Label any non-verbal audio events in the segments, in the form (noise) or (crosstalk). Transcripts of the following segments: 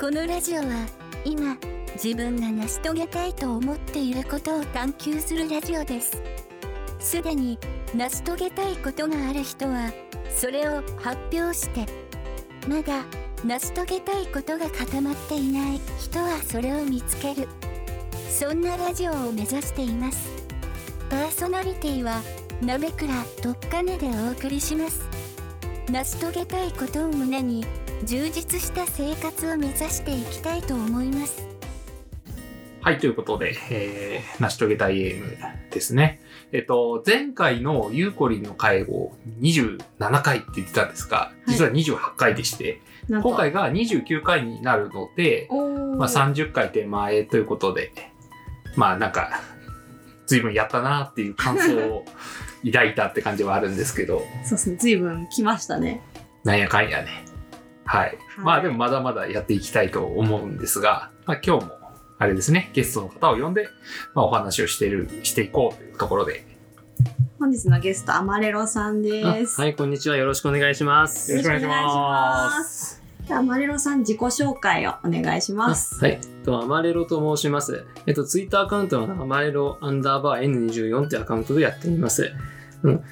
このラジオは今自分が成し遂げたいと思っていることを探求するラジオです。すでに成し遂げたいことがある人はそれを発表してまだ成し遂げたいことが固まっていない人はそれを見つける。そんなラジオを目指しています。パーソナリティは鍋倉とっかねでお送りします。成し遂げたいことを胸に充実した生活を目指していきたいと思いますはい、ということで、えー、成し遂げたいゲームですね。えっと、前回のゆうこりんの回を27回って言ってたんですが、実は28回でして、なんと今回が29回になるので、まあ、30回手前ということで、まあなんか、随分やったなっていう感想を抱いたって感じはあるんですけど、(laughs) そうですね。随分来ましたね。なんやかんやね。はい。まあでもまだまだやっていきたいと思うんですが、まあ今日も、あれですね、ゲストの方を呼んで、まあお話をしている、していこうというところで、本日のゲスト、アマレロさんです。あはい、こんにちは。よろしくお願いします。よろしくお願いします。アマレロさん、自己紹介をお願いします。はい。と、アマレロと申します。えっと、ツイッターアカウントはアマレロアンダーバー N24 ってアカウントでやっています。うん。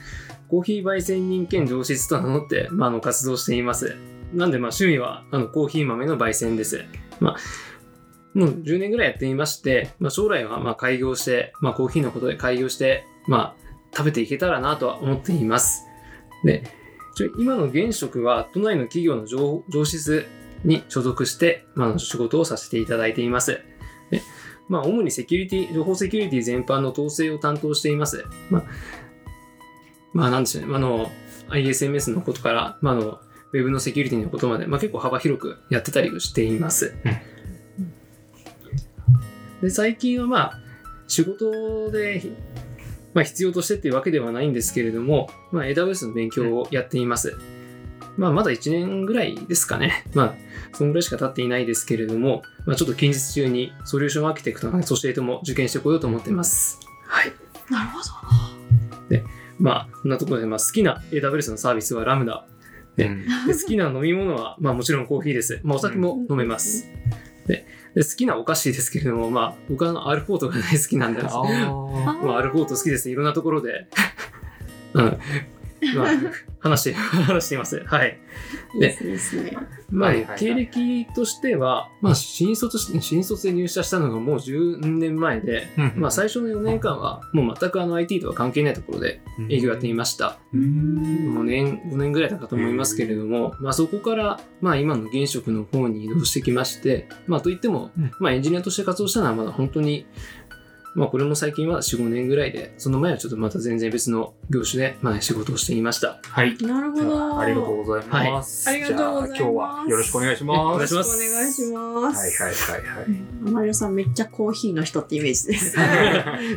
コーヒー焙煎人兼上質と名乗って、まあ、あの、活動しています。なんで、まあ、趣味は、あの、コーヒー豆の焙煎です。まあ、もう10年ぐらいやっていまして、まあ、将来は、まあ、開業して、まあ、コーヒーのことで開業して、まあ、食べていけたらなとは思っています。で、ちょ今の現職は都内の企業の上上質に所属して、まあ、仕事をさせていただいています。でまあ、主にセキュリティ、情報セキュリティ全般の統制を担当しています。まあ、まあ、なんでしょうね。あの、ISMS のことから、まあ、あの、ウェブのセキュリティのことまで、まあ、結構幅広くやってたりしています。で、最近はまあ、仕事で、まあ、必要としてっていうわけではないんですけれども、まあ、AWS の勉強をやっています。まあ、まだ1年ぐらいですかね。まあ、そのぐらいしか経っていないですけれども、まあ、ちょっと近日中にソリューションアーキテクトのソシエイトも受験してこようと思っています。はい。なるほど。まあ、こんなところで、まあ、好きな AWS のサービスはラムダ。でうんで好きな飲み物は、まあ、もちろんコーヒーです。まあ、お酒も飲めます。でで好きなお菓子ですけれども、まあ、僕はアルフォートが大好きなんです。まあ、アルフォート好きです。いろんなところで。うん。まあ、話して、(laughs) 話しています。はい。ですねいいですね。まあ、はいはいはい経歴としては、まあ、新卒し、新卒で入社したのがもう10年前で、まあ、最初の4年間は、もう全くあの IT とは関係ないところで営業やっていました。5年、5年ぐらいだったと思いますけれども、まあ、そこから、まあ、今の現職の方に移動してきまして、まあ、といってもうん、まあ、エンジニアとして活動したのはまだ本当に、まあ、これも最近は4、5年ぐらいで、その前はちょっとまた全然別の業種で、まあ、仕事をしていました。はい。なるほど。ありがとうございます。はいありがとうございます今日はよろしくお願いします。お願いしますよろしくお願いします。はいはいはいはい。アマレロさん、めっちゃコーヒーの人ってイメージです。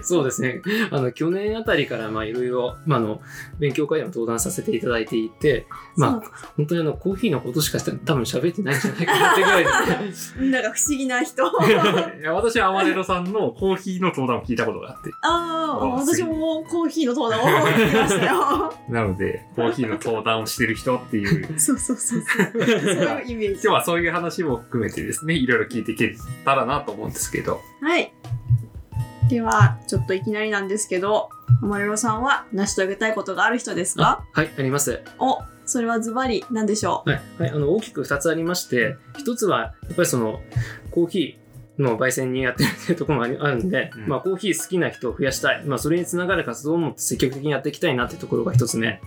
(laughs) そうですね。あの、去年あたりから、まあ、いろいろ、まあ、あの、勉強会でも登壇させていただいていて、まあ、本当にあの、コーヒーのことしか多分喋ってないんじゃないかなってぐらいですね。(laughs) なんか不思議な人。(laughs) いや私はアマネロさんのコーヒーの登壇を聞いたことがあって。ああ、あ私もコーヒーの登壇を (laughs) 聞きましたよ。なので、コーヒーの登壇をしてる人っていう、(laughs) そうそうそうそう。そういうイメージ。今日はそういう話も含めてですね、いろいろ聞いていけたらなと思うんですけど。はい。では、ちょっといきなりなんですけど、アマレロさんは成し遂げたいことがある人ですかはい、あります。お、それはズバリ何でしょはい、はい、あの大きく2つありまして1つはやっぱりそのコーヒーの焙煎にやってるっていうところも (laughs) あるんで、うん。まあ、コーヒー好きな人を増やしたい、まあ、それにつながる活動をも積極的にやっていきたいなっていうところが1つ目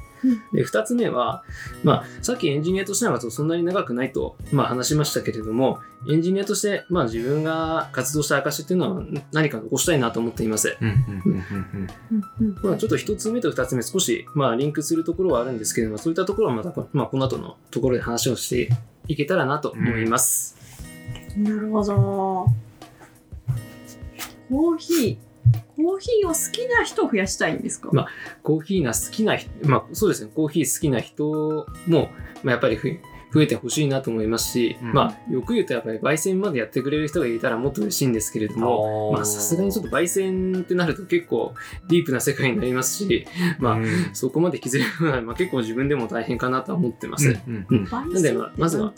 で2つ目は、まあ、さっきエンジニアとしての活動そんなに長くないと、まあ、話しましたけれどもエンジニアとして、まあ、自分が活動した証っていうのは何か残したいなと思っています。ちょっと一つ目と二つ目少し、まあ、リンクするところはあるんですけれども、そういったところはまた、まあ、この後のところで話をしていけたらなと思います。なるほど。コーヒー。コーヒーを好きな人を増やしたいんですか、まコーヒーが好きな人、まあ、そうですね、コーヒー好きな人も、まあ、やっぱり増増えてほしいなと思いますし、うん。まあ、よく言うとやっぱり焙煎までやってくれる人がいたらもっと嬉しいんですけれども、まあ、さすがにちょっと焙煎ってなると結構ディープな世界になりますし、まあ、うん。そこまで気づくのは、まあ、結構自分でも大変かなとは思ってます。うん。うん。焙なんで煎まあまずは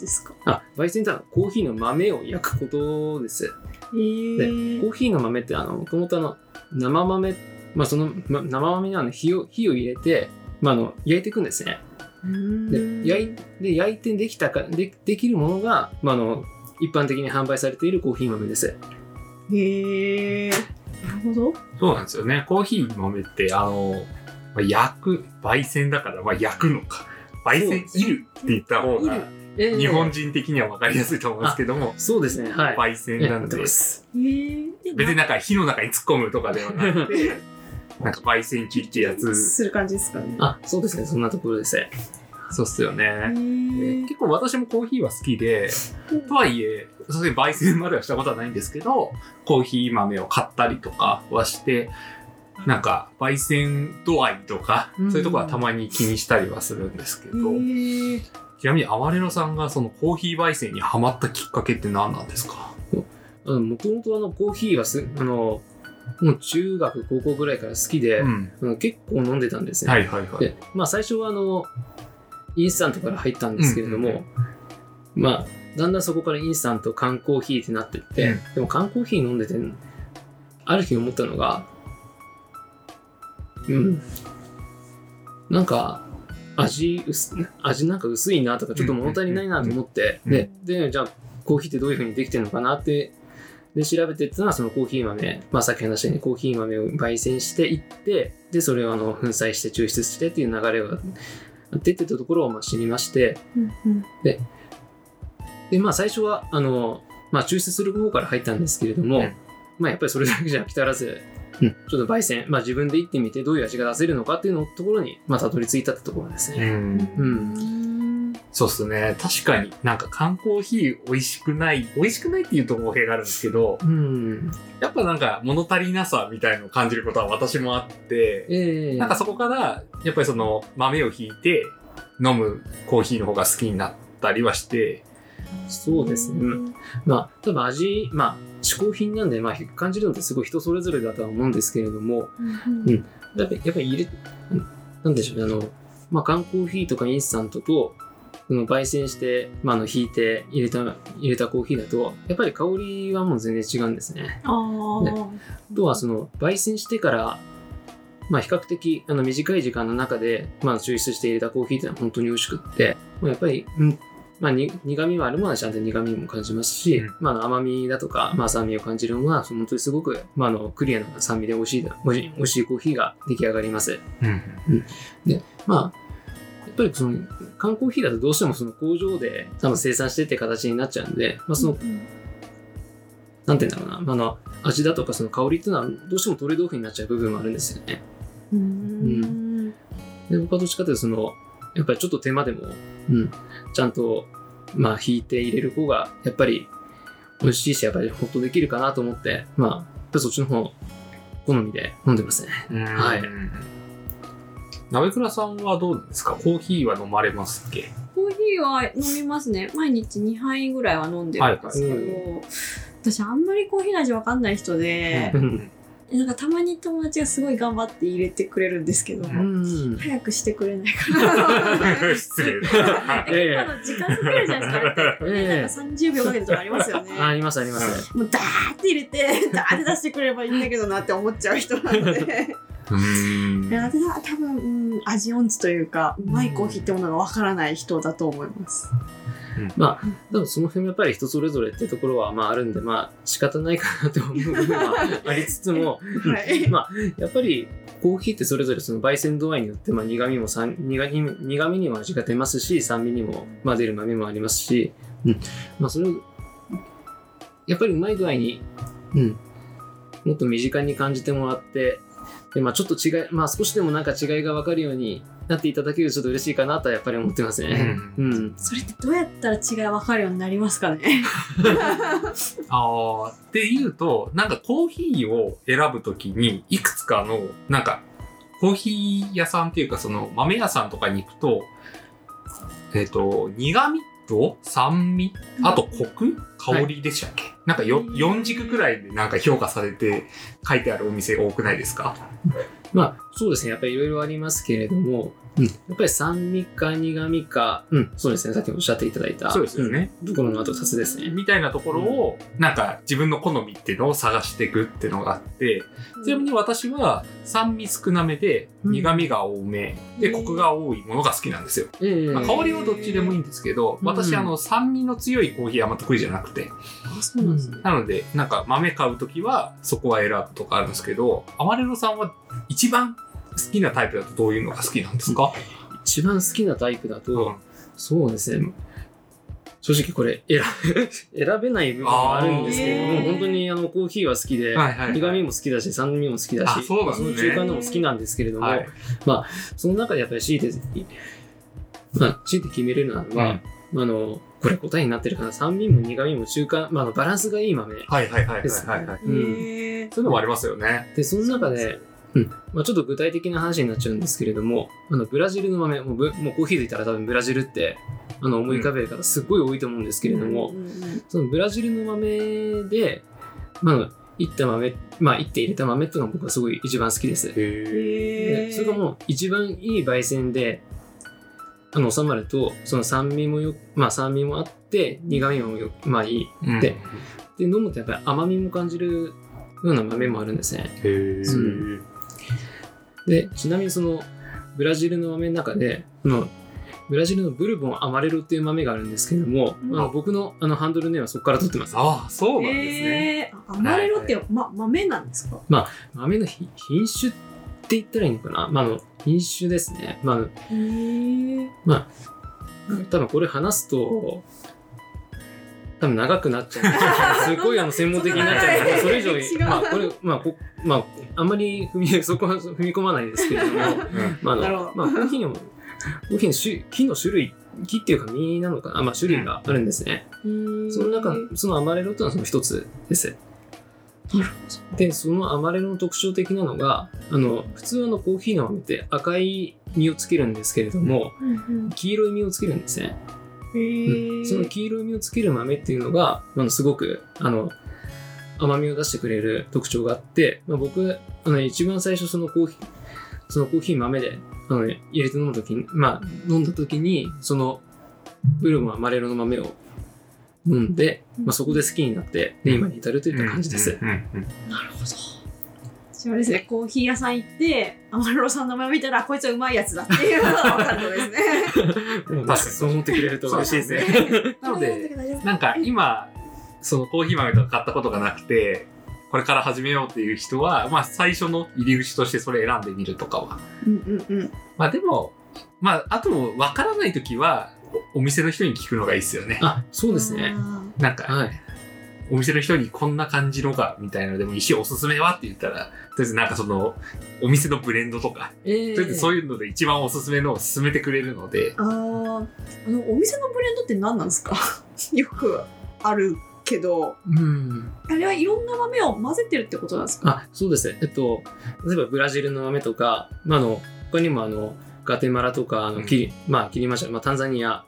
あ、焙煎ってのはコーヒーの豆を焼くことです。えー。コーヒーの豆って、あの、もともとあの、生豆、まあ、その、ま、生豆にはね、火を、火を入れて、まあ、あの、焼いていくんですね。で、焼いで焼いてできたか、で、できるものが、まあ、あの、一般的に販売されているコーヒー豆です。へえなるほどそうなんですよね。コーヒー豆って、あの、まあ、焼く、焙煎だから、まあ、焼くのか。焙煎いるって言った方が、えー日本人的には分かりやすいと思うんですけども、そうですね、はい。焙煎なんでええす。へえ別になんか火の中に突っ込むとかではなくて、(laughs) なんか焙煎機ってやつ、する感じですかね。あ、そうですね、そんなところです。そうっすよへね。ー結構私もコーヒーは好きで、とはいえ、さすがに焙煎まではしたことはないんですけど、コーヒー豆を買ったりとかはして、なんか、焙煎度合いとか、うん。そういうところはたまに気にしたりはするんですけど、ちなみに、あまれろさんがそのコーヒー焙煎にハマったきっかけって何なんですか？もともとあの、コーヒーはす、あの、もう中学、高校ぐらいから好きで、うん。結構飲んでたんですね。はいはいはい。で、まあ最初はあの、インスタントから入ったんですけれども、うんうんまあ、だんだんそこからインスタント、缶コーヒーってなってって、うんでも缶コーヒー飲んでて、ある日思ったのが、うん、なんか、味薄、味なんか薄いなとか、ちょっと物足りないなと思って、うんうんで、で、じゃあ、コーヒーってどういう風にできてるのかなって、で、調べてったのは、そのコーヒー豆、まあさっき話したようにコーヒー豆を焙煎していって、で、それをあの、粉砕して抽出してっていう流れが出てたところをまあ知りまして、うんうん。で、まあ最初は、あの、まあ抽出する方から入ったんですけれども、うん。まあやっぱりそれだけじゃ飽き足らず、うん、ちょっと焙煎、まあ自分で行ってみてどういう味が出せるのかっていうのところに、まあたどり着いたってところですね。うん。うんそうっすね。確かに。なんか缶コーヒー美味しくない、美味しくないっていうと語弊があるんですけど、うん。やっぱなんか物足りなさみたいのを感じることは私もあって、ええ。なんかそこから、やっぱりその豆をひいて飲むコーヒーの方が好きになったりはして、そうですね。うん。まあ、多分味、まあ、嗜好品なんで、まあ、感じるのってすごい人それぞれだとは思うんですけれども、うん。うん。やっぱりやっぱり入れ、うん。なんでしょうね、あの、まあ、缶コーヒーとかインスタントと、その焙煎して、まあ、あの、引いて入れた、入れたコーヒーだと、やっぱり香りはもう全然違うんですね。あとは、その、焙煎してから、まあ、比較的、あの、短い時間の中で、まあ、抽出して入れたコーヒーってのは本当に美味しくって、もうやっぱり、うん、まあ、に苦味はあるものはちゃんと苦味も感じますし、うんまあ甘みだとか、まあ、酸味を感じるものは、本当にすごく、まあ、あの、クリアな酸味で美味しい、美味しいコーヒーが出来上がります。うん。まあ、やっぱりその、缶コーヒーだとどうしてもその工場で多分生産してって形になっちゃうんで、まあその、なんて言うんだろうな、あの、味だとかその香りっていうのはどうしてもトレードオフになっちゃう部分もあるんですよね。うん。で、僕はどっちかというとその、やっぱりちょっと手間でも、うん、ちゃんと、まあ、引いて入れる方が、やっぱり美味しいし、やっぱりほっとできるかなと思って、まあ、やっぱりそっちの方、好みで飲んでますね。はい鍋倉さんはどうですか？コーヒーは飲まれますっけ？コーヒーは飲みますね。毎日2杯ぐらいは飲んでるんですけど、はい私あんまりコーヒーの味わかんない人で、うん。なんかたまに友達がすごい頑張って入れてくれるんですけど、うん。早くしてくれないかな。失礼。(laughs) ええあの時間かけるじゃないですかええ。なんか30秒かけるとかありますよね。あありますあります。もうダーって入れてダーって出してくれればいいんだけどなって思っちゃう人なのでうんいや私は多分、うん、味音痴というかうまいコーヒーってものがわからない人だと思います。まあ、でもその辺もやっぱり人それぞれってところはまああるんで、まあ仕方ないかなと思う部分はありつつも、(laughs) はいまあやっぱりコーヒーってそれぞれその焙煎度合いによって、まあ苦味も酸苦味苦味にも味が出ますし、酸味にも、まあ、出る豆もありますし、うん。まあそれを、やっぱりうまい具合に、うん。もっと身近に感じてもらって、で、まあちょっと違い、まあ少しでもなんか違いがわかるようになっていただけるとちょっと嬉しいかなとはやっぱり思ってますね。うん。それってどうやったら違いわかるようになりますかね？(laughs) ああ、っていうと、なんかコーヒーを選ぶときに、いくつかの、なんか、コーヒー屋さんっていうか、その豆屋さんとかに行くと、えっ、と、苦味っ度酸味あとコク香りでしたっけ、なんかよ4軸くらいでなんか評価されて書いてあるお店多くないですか？まあ、そうですね。やっぱりいろいろありますけれども、うん、やっぱり酸味か苦味か、うん、そうですね。さっきおっしゃっていただいた。そうですよね。うん。ところの後2つですね。みたいなところを、なんか自分の好みっていうのを探していくっていうのがあって、ちなみに私は酸味少なめで苦味が多め、でコクが多いものが好きなんですよ。ええまあ、香りはどっちでもいいんですけど、うん私あの酸味の強いコーヒーあんま得意じゃなくて、あ、そうなんですね。なのでなんか豆買うときはそこは選ぶとかあるんですけど、アマレロさんは一番好きなタイプだとどういうのが好きなんですか、一番好きなタイプだと、うん。そうですね。正直これ選 (laughs) べない部分はあるんですけれども、本当にあのコーヒーは好きで、苦味も好きだし、酸味も好きだし、あその中間のも好きなんですけれども、はい。その中でやっぱり強いて、まあ、強いて決めれるのは、あの、これ答えになってるかな、酸味も苦味も中間、まあ、あのバランスがいい豆。はいはいはいはいはいはい。そういうのもありますよね。で、その中で、うんまあ、ちょっと具体的な話になっちゃうんですけれども、あのブラジルの豆、もうぶもうコーヒーで言ったら多分ブラジルってあの思い浮かべる方すっごい多いと思うんですけれども、うんそのブラジルの豆で、まあ、いった豆、まあ、いって入れた豆っていうのが僕はすごい一番好きです。へそれがもう一番いい焙煎であの収まるとその酸味もよまあ酸味もあって苦味もよまあいい。うん。でで飲むとやっぱり甘みも感じるような豆もあるんですね。へー。うん。でちなみにそのブラジルの豆の中でこのブラジルのブルボンアマレロっていう豆があるんですけども、うん。あの僕のあのハンドルネームはそこから取ってます。ああ、そうなんですね。へえ。あアマレロって、ま、豆なんですか？豆の品品種って言ったらいいのかな、まあ、あの品種ですね、まああの、へえ。多分これ話すと、多分長くなっちゃう。(laughs) すごいあの専門的になっちゃうので、それ以上まあこれ、まあこ、まあ、あんまり踏み、そこは踏み込まないですけれども、うんまああの、まあコーヒーの、コーヒーの種木の種類、木っていうか実なのかな、まあ種類があるんですね。その中、そのアマレロっていうのはその一つです。で、そのアマレロの特徴的なのが、あの、普通あのコーヒーの豆って赤い実をつけるんですけれども、うん黄色い実をつけるんですね。うん。その黄色い実をつける豆っていうのが、あのすごくあの甘みを出してくれる特徴があって、まあ、僕あの一番最初そのコーヒーそのコーヒー豆であの入れて飲むときに、まあ、飲んだときにそのブルボンアマレロの豆を飲んで、まあ、そこで好きになってで今に至るといった感じです。うんうんうんなるほど。じゃああれですね、コーヒー屋さん行って、アマレロさんの名前見たら、こいつはうまいやつだっていうのが分かるのですね。(laughs) そう思ってくれると嬉しいですね。ねなので、なんか今、そのコーヒー豆とか買ったことがなくて、これから始めようっていう人は、まあ最初の入り口としてそれ選んでみるとかは。うんうんうん。まあでも、まああとわからないときは、おお店の人に聞くのがいいですよね。あそうですね。あなんか、はい。お店の人にこんな感じのが、みたいなのでもいいし、おすすめはって言ったら、とりあえずなんかその、お店のブレンドとか、えーとりあえずそういうので一番おすすめのを勧めてくれるので、ーあー、あの、お店のブレンドって何なんですか？(laughs) よくあるけど、うん。あれはいろんな豆を混ぜてるってことなんですか？あそうですね。えっと、例えばブラジルの豆とか、まあ、あの他にもあのガテマラとかあのキリ、まあ、キリマンジャロ、まあ、タンザニア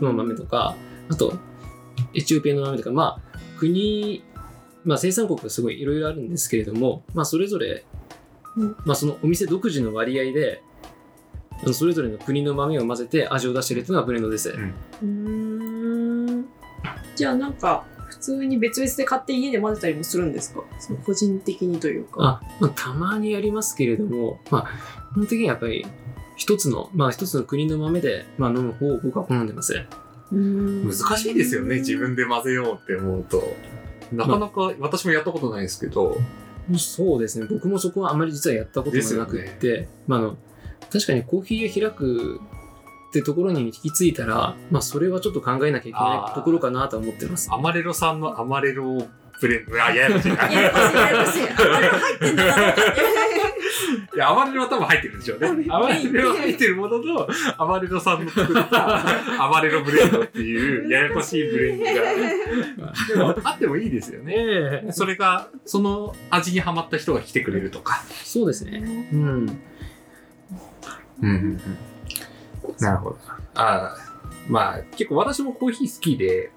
の豆とか、あとエチオピアの豆とか、まあ、国、まあ、生産国がすごいいろいろあるんですけれども、まあ、それぞれ、うん。まあ、そのお店独自の割合で、あのそれぞれの国の豆を混ぜて味を出しているというのがブレンドです。うん。うーん。じゃあなんか、普通に別々で買って家で混ぜたりもするんですか？その個人的にというか。あ、まあ、たまにやりますけれども、まあ、基本的にはやっぱり一つの、まあ一つの国の豆で、まあ、飲む方を僕は好んでます。難しいですよね、自分で混ぜようって思うと。なかなか、私もやったことないですけど、そうですね。僕もそこはあまり実はやったことがなくって、まあ、あの、確かにコーヒーを開くってところに行き着いたら、まあ、それはちょっと考えなきゃいけないところかなとは思ってます。アマレロさんのアマレロブレンド、あ、ややこしいな。ややこしいややこしい。あれ入ってんだ。いや、アマレロは多分入ってるでしょうね。アマレロは入ってるものの、アマレロさんの作ったアマレロブレンドっていうややこしいブレンドが。(laughs) でも、あってもいいですよね。ええそれが、その味にハマった人が来てくれるとか。そうですね。うん。うん。なるほど。ああ、まあ結構私もコーヒー好きで、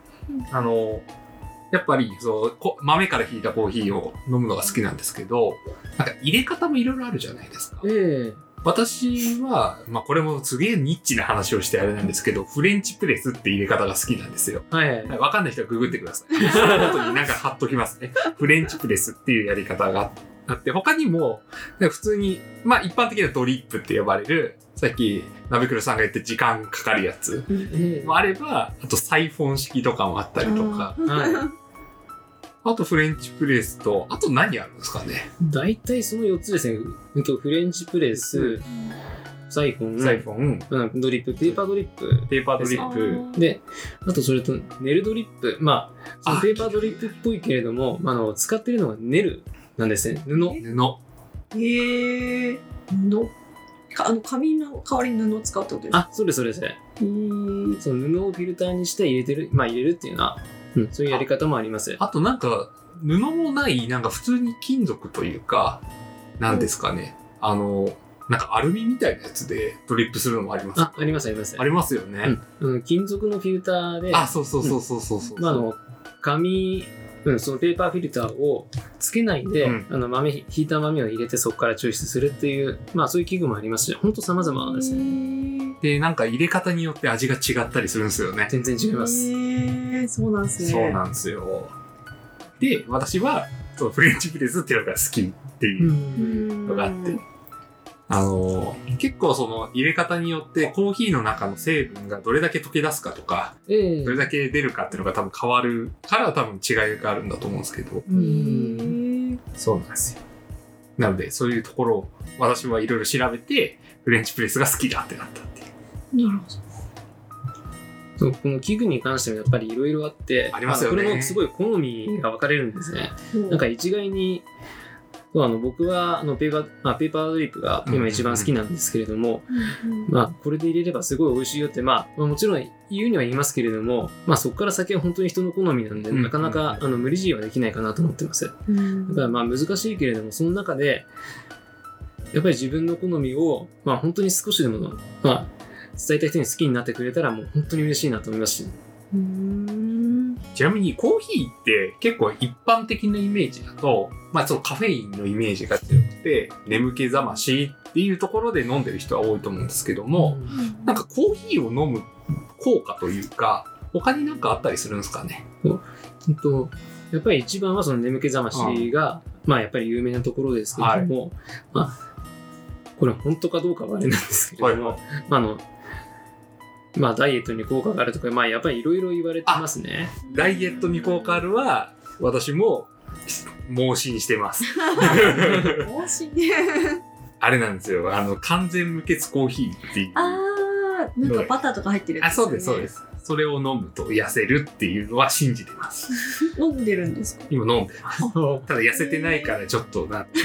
あの、やっぱりそうこ豆からひいたコーヒーを飲むのが好きなんですけど、なんか入れ方もいろいろあるじゃないですか。ええ私は、まあこれもすげえニッチな話をしてあれなんですけど、フレンチプレスって入れ方が好きなんですよ。はい。はいわかんない人はググってください。本当になんか貼っときますね。フレンチプレスっていうやり方があって、他にも、普通に、まあ一般的なドリップって呼ばれる、さっき、ナベクルさんが言って時間かかるやつええもあれば、あとサイフォン式とかもあったりとか、はあとフレンチプレスと、あと何あるんですかね？大体その4つですね。フレンチプレス、サイフォン、サイフォン、うんドリップ、ペーパードリップ。ペーパードリあップ、ーで、あとそれと、ネルドリップ。まあ、そのあペーパードリップっぽいけれども、まああの使ってるのがネルなんですね。布。布。へえ布？かあの紙の代わりに布を使うってことですか？あ、そうです、そうです。その布をフィルターにして入れてる、まあ入れるっていうのは、うん、そういうやり方もあります。あとなんか、布もない、なんか普通に金属というか、なんですかね。あの、なんかアルミみたいなやつでドリップするのもあります。あ、あります、あります。ありますよね。うん、金属のフィルターで、あ、そうそうそうそうそうそう。まあ、あの、紙、うん、そのペーパーフィルターをつけないで、うんあの豆、ひいた豆を入れてそこから抽出するっていう、まあそういう器具もありますし、ほんと様々ですね。で、なんか入れ方によって味が違ったりするんですよね。全然違います。へえそうなんですね。そうなんですよ。で、私は、そうフレンチプレスっていうのが好きっていううんのがあって、あの、結構その入れ方によってコーヒーの中の成分がどれだけ溶け出すかとか、ええどれだけ出るかっていうのが多分変わるから多分違いがあるんだと思うんですけど、うん。そうなんですよ。なので、そういうところを私はいろいろ調べて、フレンチプレスが好きだってなったっていう。なるほど。そうこの器具に関してもやっぱりいろいろあって、ありますよねこれもすごい好みが分かれるんですね。なんか一概に、あの僕はあのペーパー、まあ、ペーパードリップが今一番好きなんですけれども、まあ、これで入れればすごい美味しいよって、まあ、まあもちろん言うには言いますけれども、まあ、そこから先は本当に人の好みなんで、うんなかなかあの無理強いはできないかなと思ってます。だからまあ難しいけれども、その中で、やっぱり自分の好みを、まあ本当に少しでも、まあ、伝えた人に好きになってくれたらもう本当に嬉しいなと思いますし。うん。ちなみにコーヒーって結構一般的なイメージだと、まあそのカフェインのイメージが強くて、眠気覚ましっていうところで飲んでる人は多いと思うんですけども、なんかコーヒーを飲む効果というか、他になんかあったりするんですかね？本当やっぱり一番はその眠気覚ましが、まあやっぱり有名なところですけれども、まあ、これ本当かどうかはあれなんですけれども、はい。まああの、まあダイエットに効果があるとか、まあやっぱりいろいろ言われてますね。ダイエットに効果あるは、私も盲信してます。美味しいね。あれなんですよ。あの、完全無欠コーヒーっていう。あー、なんかバターとか入ってるやあ、つそうです、そうで。す。それを飲むと痩せるっていうのは信じてます。(laughs) 飲んでるんですか？今飲んでます。ただ痩せてないからちょっとな。(laughs)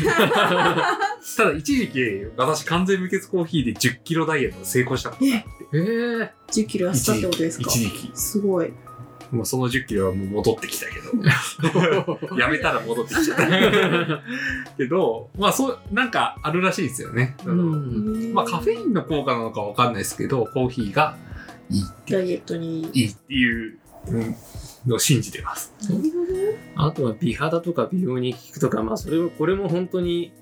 ただ一時期、私完全無欠コーヒーで10キロダイエット成功したことがあって。へえ。10キロ痩せたってことですか？一時期。すごい。もうその10キロはもう戻ってきたけど。(laughs) やめたら戻ってきちゃった。(laughs) けど、まあそう、なんかあるらしいですよね。まあカフェインの効果なのかわかんないですけど、コーヒーがいいってダイエットに。いいっていううんのを信じてます。なるほあとは美肌とか美容に効くとか、まあそれも、これも本当に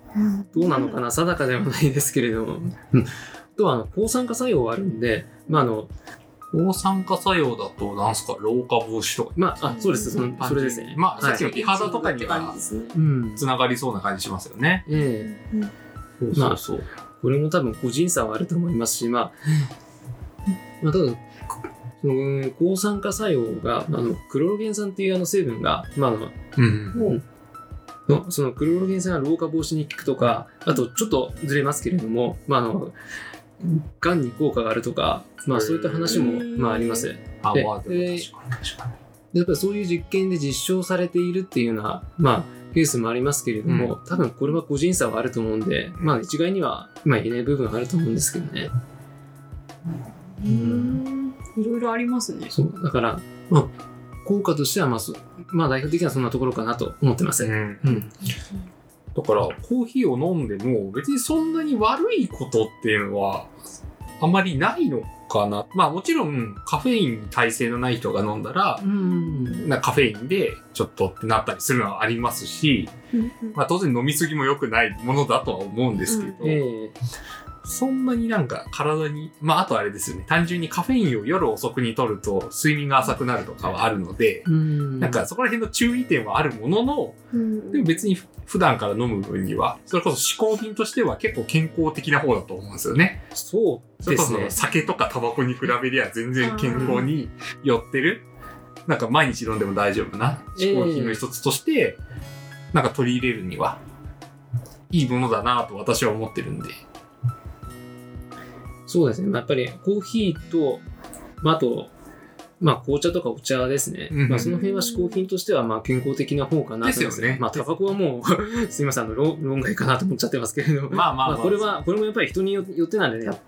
どどうなのかな、定かではないですけれども。うんあとはあの抗酸化作用はあるんで、まああの、抗酸化作用だと、なんすか、老化防止とか。まあ、あ、そうです、そのそれですね。まあ、さっきはいの美肌とかにって感じは。つながりそうな感じしますよね。ええそうそうそう。これも多分個人差はあると思いますし、まあ、まあ、ただ、その抗酸化作用が、あのクロロゲン酸っていうあの成分が、まあ、あのうん。のそのクロロゲン酸が老化防止に効くとか、あとちょっとずれますけれども、まあ、あの、がんに効果があるとか、まあそういった話も、まああります。であ、でまあ、でも確かに確かに。やっぱりそういう実験で実証されているっていうような、まあ、ケースもありますけれども、多分これは個人差はあると思うんで、まあ一概には、まあ言えない部分はあると思うんですけどね。うんいろいろありますね。そう。だから、まあ、効果としては、まあ、そまあ代表的にはそんなところかなと思ってます。うん。うん。だから、コーヒーを飲んでも、別にそんなに悪いことっていうのは、あまりないのかな。まあもちろんカフェインに耐性のない人が飲んだら、うん。なカフェインでちょっとってなったりするのはありますし、まあ当然飲みすぎも良くないものだとは思うんですけど、ええそんなになんか体に、まああとあれですよね、単純にカフェインを夜遅くに取ると睡眠が浅くなるとかはあるので、うん。なんかそこら辺の注意点はあるものの、うんでも別に普段から飲む分には、それこそ嗜好品としては結構健康的な方だと思うんですよね。そうですね。酒とかタバコに比べりゃ全然健康に寄ってる。なんか毎日飲んでも大丈夫な嗜好品の一つとして、なんか取り入れるには、いいものだなと私は思ってるんで。そうですね。まあやっぱりコーヒーと、まあ、あと、まあ、紅茶とかお茶ですね。うんまあ、その辺は嗜好品としては、まあ、健康的な方かなと思いますですよねまあ、タバコはもう、(laughs) すいません、あの、論論外かなと思っちゃってますけれど。まあまあまあまあ、これは、これもやっぱり人によってなんでね、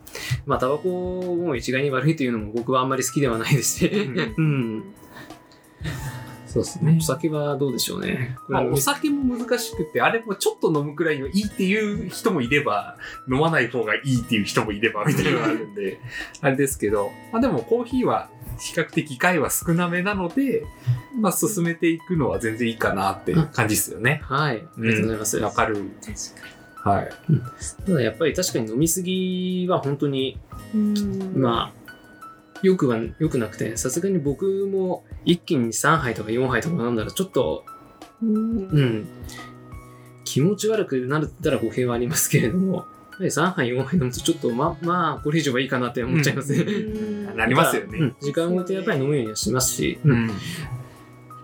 まあ、タバコも一概に悪いというのも僕はあんまり好きではないですし、んうん。(laughs) そうですお酒はどうでしょうね。まあ、はお酒も難しくて、あれもちょっと飲むくらいのいいっていう人もいれば、飲まない方がいいっていう人もいれば、みたいなのがあるんで、(laughs) あれですけど、まあでもコーヒーは比較的害は少なめなので、まあ進めていくのは全然いいかなって感じですよね。はい。ありがとうございます。わかる。確はい。ただやっぱり確かに飲みすぎは本当に。まあ、よくは、よくなくて、さすがに僕も一気に3杯とか4杯とか飲んだらちょっと、うんうん、気持ち悪くなったら語弊はありますけれども、やっぱり3杯4杯飲むとちょっとま、まあ、これ以上はいいかなって思っちゃいますね。うん (laughs) なりますよねうん。時間を置いてやっぱり飲むようにはしますし、うんうん。やっ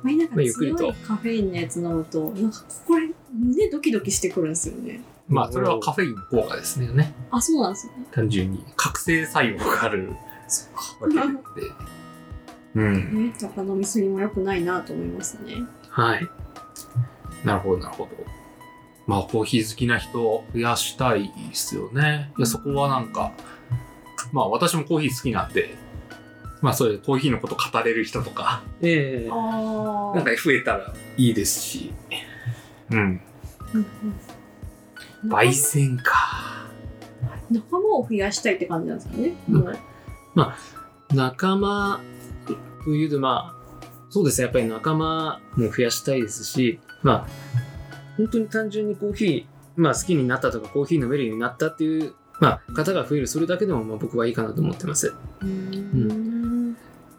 ぱりなんかまあゆっくりと強いカフェインのやつ飲むと、なんかこれ胸ドキドキしてくるんですよね。まあそれはカフェインの効果ですね。あ、そうなんですね。単純に。覚醒作用があるそっか。わけで。うん。ね、だから飲みすぎも良くないなと思いますね。はい。なるほど、なるほど。まあ、コーヒー好きな人を増やしたいですよね。いや、そこはなんか、まあ、私もコーヒー好きなんで、まあ、そういうコーヒーのこと語れる人とか、ええあなんか増えたらいいですし、うん。焙煎か。仲間を増やしたいって感じなんですかね。うんもう仲間というと、まあ、そうですね、やっぱり仲間も増やしたいですし、まあ、本当に単純にコーヒー、まあ、好きになったとか、コーヒー飲めるようになったっていう、まあ、方が増える、それだけでもまあ僕はいいかなと思ってます。うん。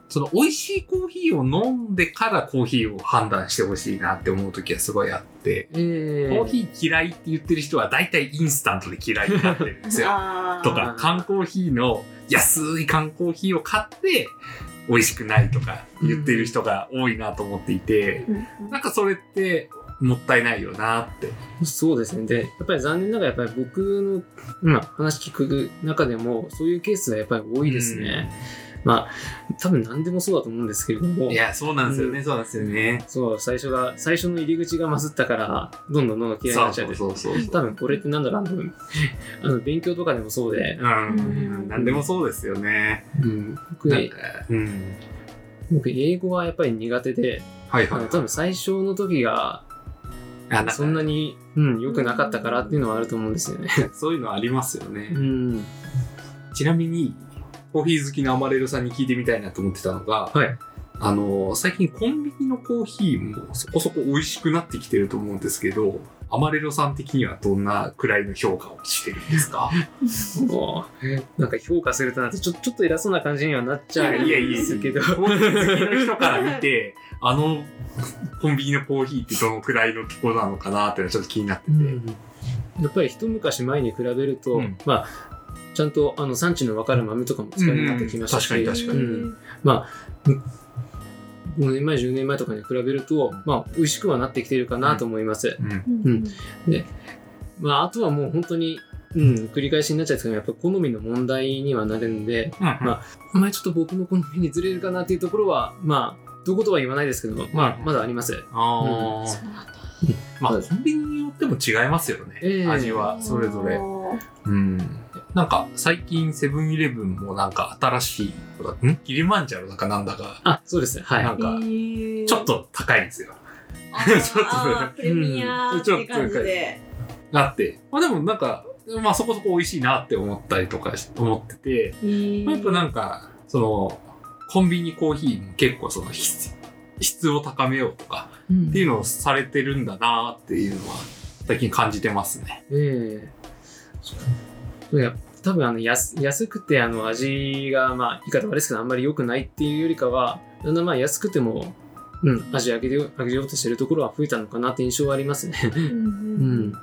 その、美味しいコーヒーを飲んでからコーヒーを判断してほしいなって思う時はすごいあって、えコーヒー嫌いって言ってる人は大体インスタントで嫌いになってるんですよ。とか、缶コーヒーの安い缶コーヒーを買って、美味しくないとか言ってる人が多いなと思っていて、うんなんかそれってもったいないよなって。そうですね。で、やっぱり残念ながら、やっぱり僕の、まあ、話聞く中でも、そういうケースがやっぱり多いですね。まあ、多分何でもそうだと思うんですけれども、いや、そうなんですよね、そうなんですよね。そう、最初が、最初の入り口がまずったから、どんどんどんどん嫌いになっちゃう。そうそうそう。多分これってなんだろう、あの、(laughs) あの勉強とかでもそうで、うん。なんでもそうですよね。うん、僕うん。僕、英語はやっぱり苦手で、はいはい。あの多分最初の時が、んかそんなに、うん、良くなかったからっていうのはあると思うんですよね。そういうのありますようね。ん。ちなみに、コーヒー好きなアマレルさんに聞いてみたいなと思ってたのが、はい。あの、最近コンビニのコーヒーもそこそこ美味しくなってきてると思うんですけど、アマレルさん的にはどんなくらいの評価をしてるんですか？(laughs) なんか評価するとなってちょちょっと偉そうな感じにはなっちゃうんいやいやいやですけど。コーヒー好きの人から見て、あの、コンビニのコーヒーってどのくらいの気候なのかなっていうのはちょっと気になってて。やっぱり一昔前に比べると、うんまあ、ちゃんとあの産地の分かる豆とかも使えるようになってきましたし、うん確かに確かに。うん。まあ、5年前、10年前とかに比べると、まあ、美味しくはなってきているかなと思います。うん。うん。まあ、あとはもう本当に、うん、繰り返しになっちゃうんですけど、やっぱ好みの問題にはなるんで、ままあまあちょっと僕の好みにずれるかなっていうところは、まあ、どことは言わないですけども、まあ、まだあります。あー。そうなん。だまあ、コンビニによっても違いますよね。ええ。味は、それぞれ。あ。ーうん。なんか、最近セブンイレブンもなんか新しい、ん？キリマンジャロだかなんだか、あ、そうですね。はい。なんか、えーちょっと高いんですよ。(laughs) ちょっとプレミアって感じで。あって。まあでもなんか、まあそこそこ美味しいなって思ったりとかし思ってて、まあやっぱなんか、その、コンビニコーヒーも結構その質質を高めようとかうんっていうのをされてるんだなっていうのは最近感じてますね。ええそういや多分あの安安くてあの味がまあ言い方悪いですけどあんまり良くないっていうよりかはだんだんまあ安くても、うん、味上げ上げようとしてるところは増えたのかなって印象はありますね。うん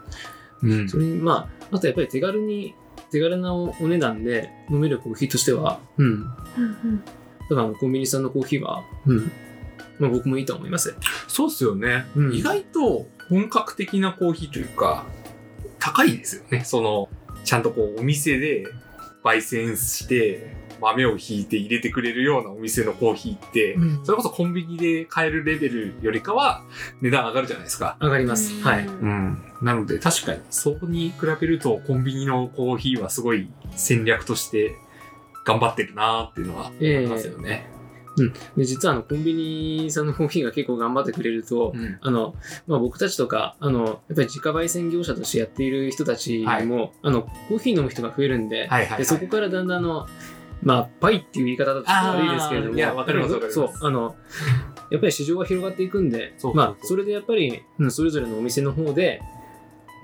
うん、うん。それにまああとやっぱり手軽に手軽なおお値段で飲めるコーヒーとしては、うん、うん。うんだからあのコンビニさんのコーヒーは、うん。まあ、僕もいいと思います。そうっすよね、うん。意外と本格的なコーヒーというか、高いですよね。その、ちゃんとこうお店で焙煎して、豆をひいて入れてくれるようなお店のコーヒーって、うんそれこそコンビニで買えるレベルよりかは値段上がるじゃないですか。上がります。はい。うん。なので確かに、そこに比べるとコンビニのコーヒーはすごい戦略として頑張ってるなーっていうのは思いますよね。で実はあのコンビニさんのコーヒーが結構頑張ってくれると、うん。あの、まあ、僕たちとか、あの、やっぱり自家焙煎業者としてやっている人たちも、はい。あの、コーヒー飲む人が増えるんで、はいはいはい。でそこからだんだんあの、まあ、パイっていう言い方だと悪いですけれども、いやわかりますそう、あの、やっぱり市場が広がっていくんで、そまあ、それでやっぱり、うんそれぞれのお店の方で、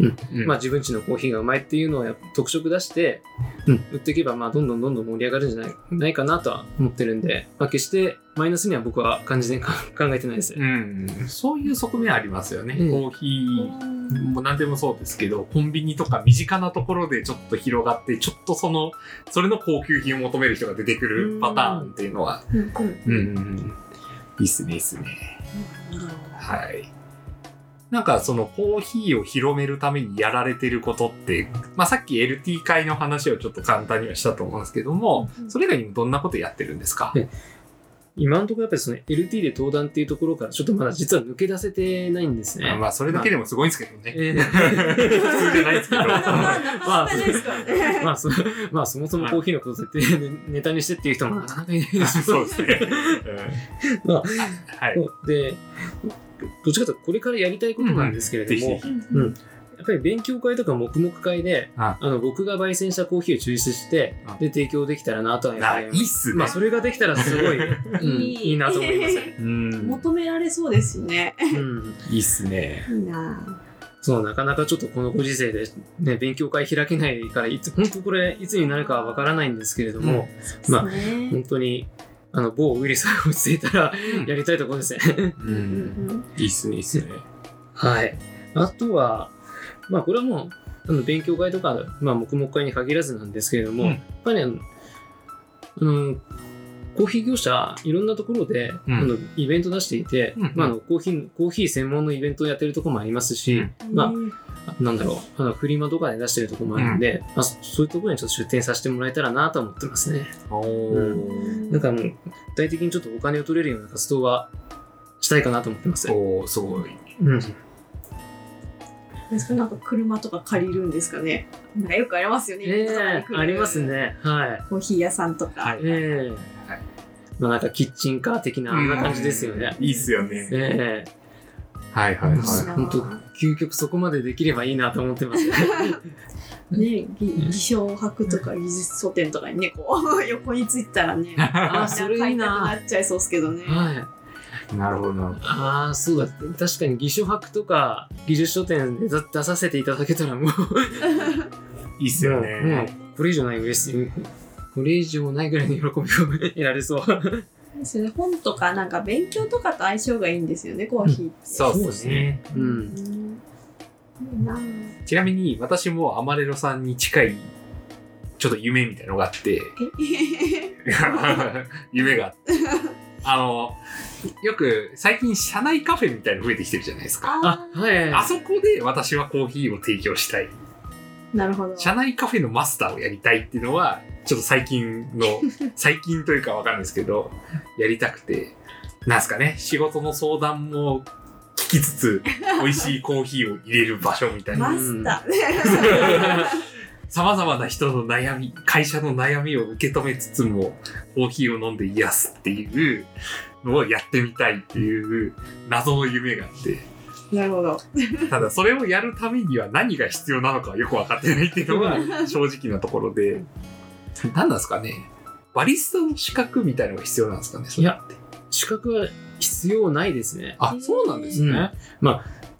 うん。まあ、自分ちのコーヒーがうまいっていうのを特色出して、うん、売っていけば、まあ、どんどんどんどん盛り上がるんじゃないないかなとは思ってるんで、まあ、決してマイナスには僕は感じで (laughs) 考えてないです。うん、そういう側面ありますよね。うん。コーヒーも何でもそうですけど、コンビニとか身近なところでちょっと広がって、ちょっとその、それの高級品を求める人が出てくるパターンっていうのは、うん。うんうん、いいっすね、いいっすね。はい。なんかそのコーヒーを広めるためにやられてることって、まあさっき LT 会の話をちょっと簡単にはしたと思うんですけども、うんそれ以外にもどんなことやってるんですか？え今のところやっぱりその LT で登壇っていうところからちょっとまだ実は抜け出せてないんですね。まあそれだけでもすごいんですけどね。え普通じゃないですけど。なかなかですからね。まあそ、まあそもそもコーヒーのこと絶対ネタにしてっていう人もなかなかいないですそうですね。(laughs) まあ、はい。で、どっちかというとこれからやりたいことなんですけれども。うんやっぱり勉強会とか黙々会で、ああの僕が焙煎したコーヒーを抽出してあ、で提供できたらなとはやっあ、ぱりいいっすね。まあそれができたらすごい、(laughs) うん、いいなと思います。うん。求められそうですね。うんいいっすね。いいなそう、なかなかちょっとこのご時世で、ね、勉強会開けないから、いつ、本当これ、いつになるかはわからないんですけれども、まあ本当に、あの、某ウイルスが落ち着いたら、やりたいところですね。う。うんんいいっすね、いいっすね。はい。あとは、まあ、これはもう、あの勉強会とか、まあ、黙々会に限らずなんですけれども、うんやっぱりあの、あの、コーヒー業者、いろんなところで、うんあのイベント出していて、うんまあ、あのコーヒー、コーヒー専門のイベントをやってるところもありますし、うんまあ、なんだろう、あのフリマとかで出してるところもあるんで、まあ、そそういうところにちょっと出店させてもらえたらなと思ってますね。おうんなんかもう、具体的にちょっとお金を取れるような活動はしたいかなと思ってます。おー、すごい。うん。ですかなんか車とか借りるんですかね？なんかよくありますよね。えイベントとかに来るえあります。ね。はい。コーヒー屋さんとか。はいええはいまあなんかキッチンカー的なあんな感じですよね。いいっすよね。ええはいはいはい。本当究極そこまでできればいいなと思ってます。(laughs) ね、ぎ偽証博とか技術書店とかにね、こう、(laughs) 横についてたらね、(laughs) あーそれいいなな。っちゃいそうですけどね。はい。なるほど。ああ、そうだ。確かに偽書博とか技術書店で出出させていただけたらもう、いいっすよもうね。これ以上ない嬉しい。これ以上ないぐらいの喜びを得られそう。ですよね。本とかなんか勉強とかと相性がいいんですよね、コーヒーって。そうですね。う。うんちなみに私もアマレロさんに近いちょっと夢みたいなのがあって、(laughs) (laughs) 夢があって。あの、よく最近社内カフェみたいなの増えてきてるじゃないですか。ああ、はい。あそこで私はコーヒーを提供したい。なるほど。社内カフェのマスターをやりたいっていうのは、ちょっと最近の、(laughs) 最近というかわかんないですけど、やりたくて、なんすかね、仕事の相談も聞きつつ、(laughs) 美味しいコーヒーを入れる場所みたいな。マスター。(laughs) 様々な人の悩み、会社の悩みを受け止めつつも、コーヒーを飲んで癒すっていうのをやってみたいっていう謎の夢があって、なるほど。ただそれをやるためには何が必要なのかはよく分かってないっていうのが正直なところで、何 (laughs) なんですかね？バリスタの資格みたいのが必要なんですかね？それって資格は必要ないですね。あ、そうなんですね。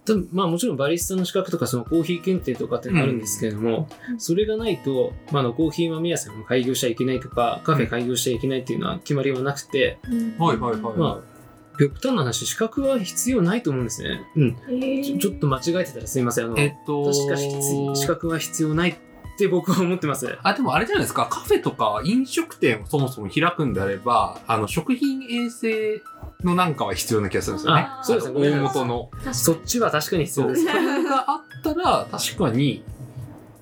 多分まあもちろんバリスタの資格とかそのコーヒー検定とかってあるんですけれども、うんそれがないと、まあ、あのコーヒー豆屋さんを開業しちゃいけないとかカフェ開業しちゃいけないっていうのは決まりはなくて、はいはいはい。まあ極端な話資格は必要ないと思うんですね。うん。ちょちょっと間違えてたらすいません。あのえっと、確か必資格は必要ないって僕は思ってます。あ、でもあれじゃないですか、カフェとか飲食店をそもそも開くんであれば、あの、食品衛生のなんかは必要な気がするんですよね。あそうですね大元の。そっちは確かに必そう。要です。それがあったら、確かに、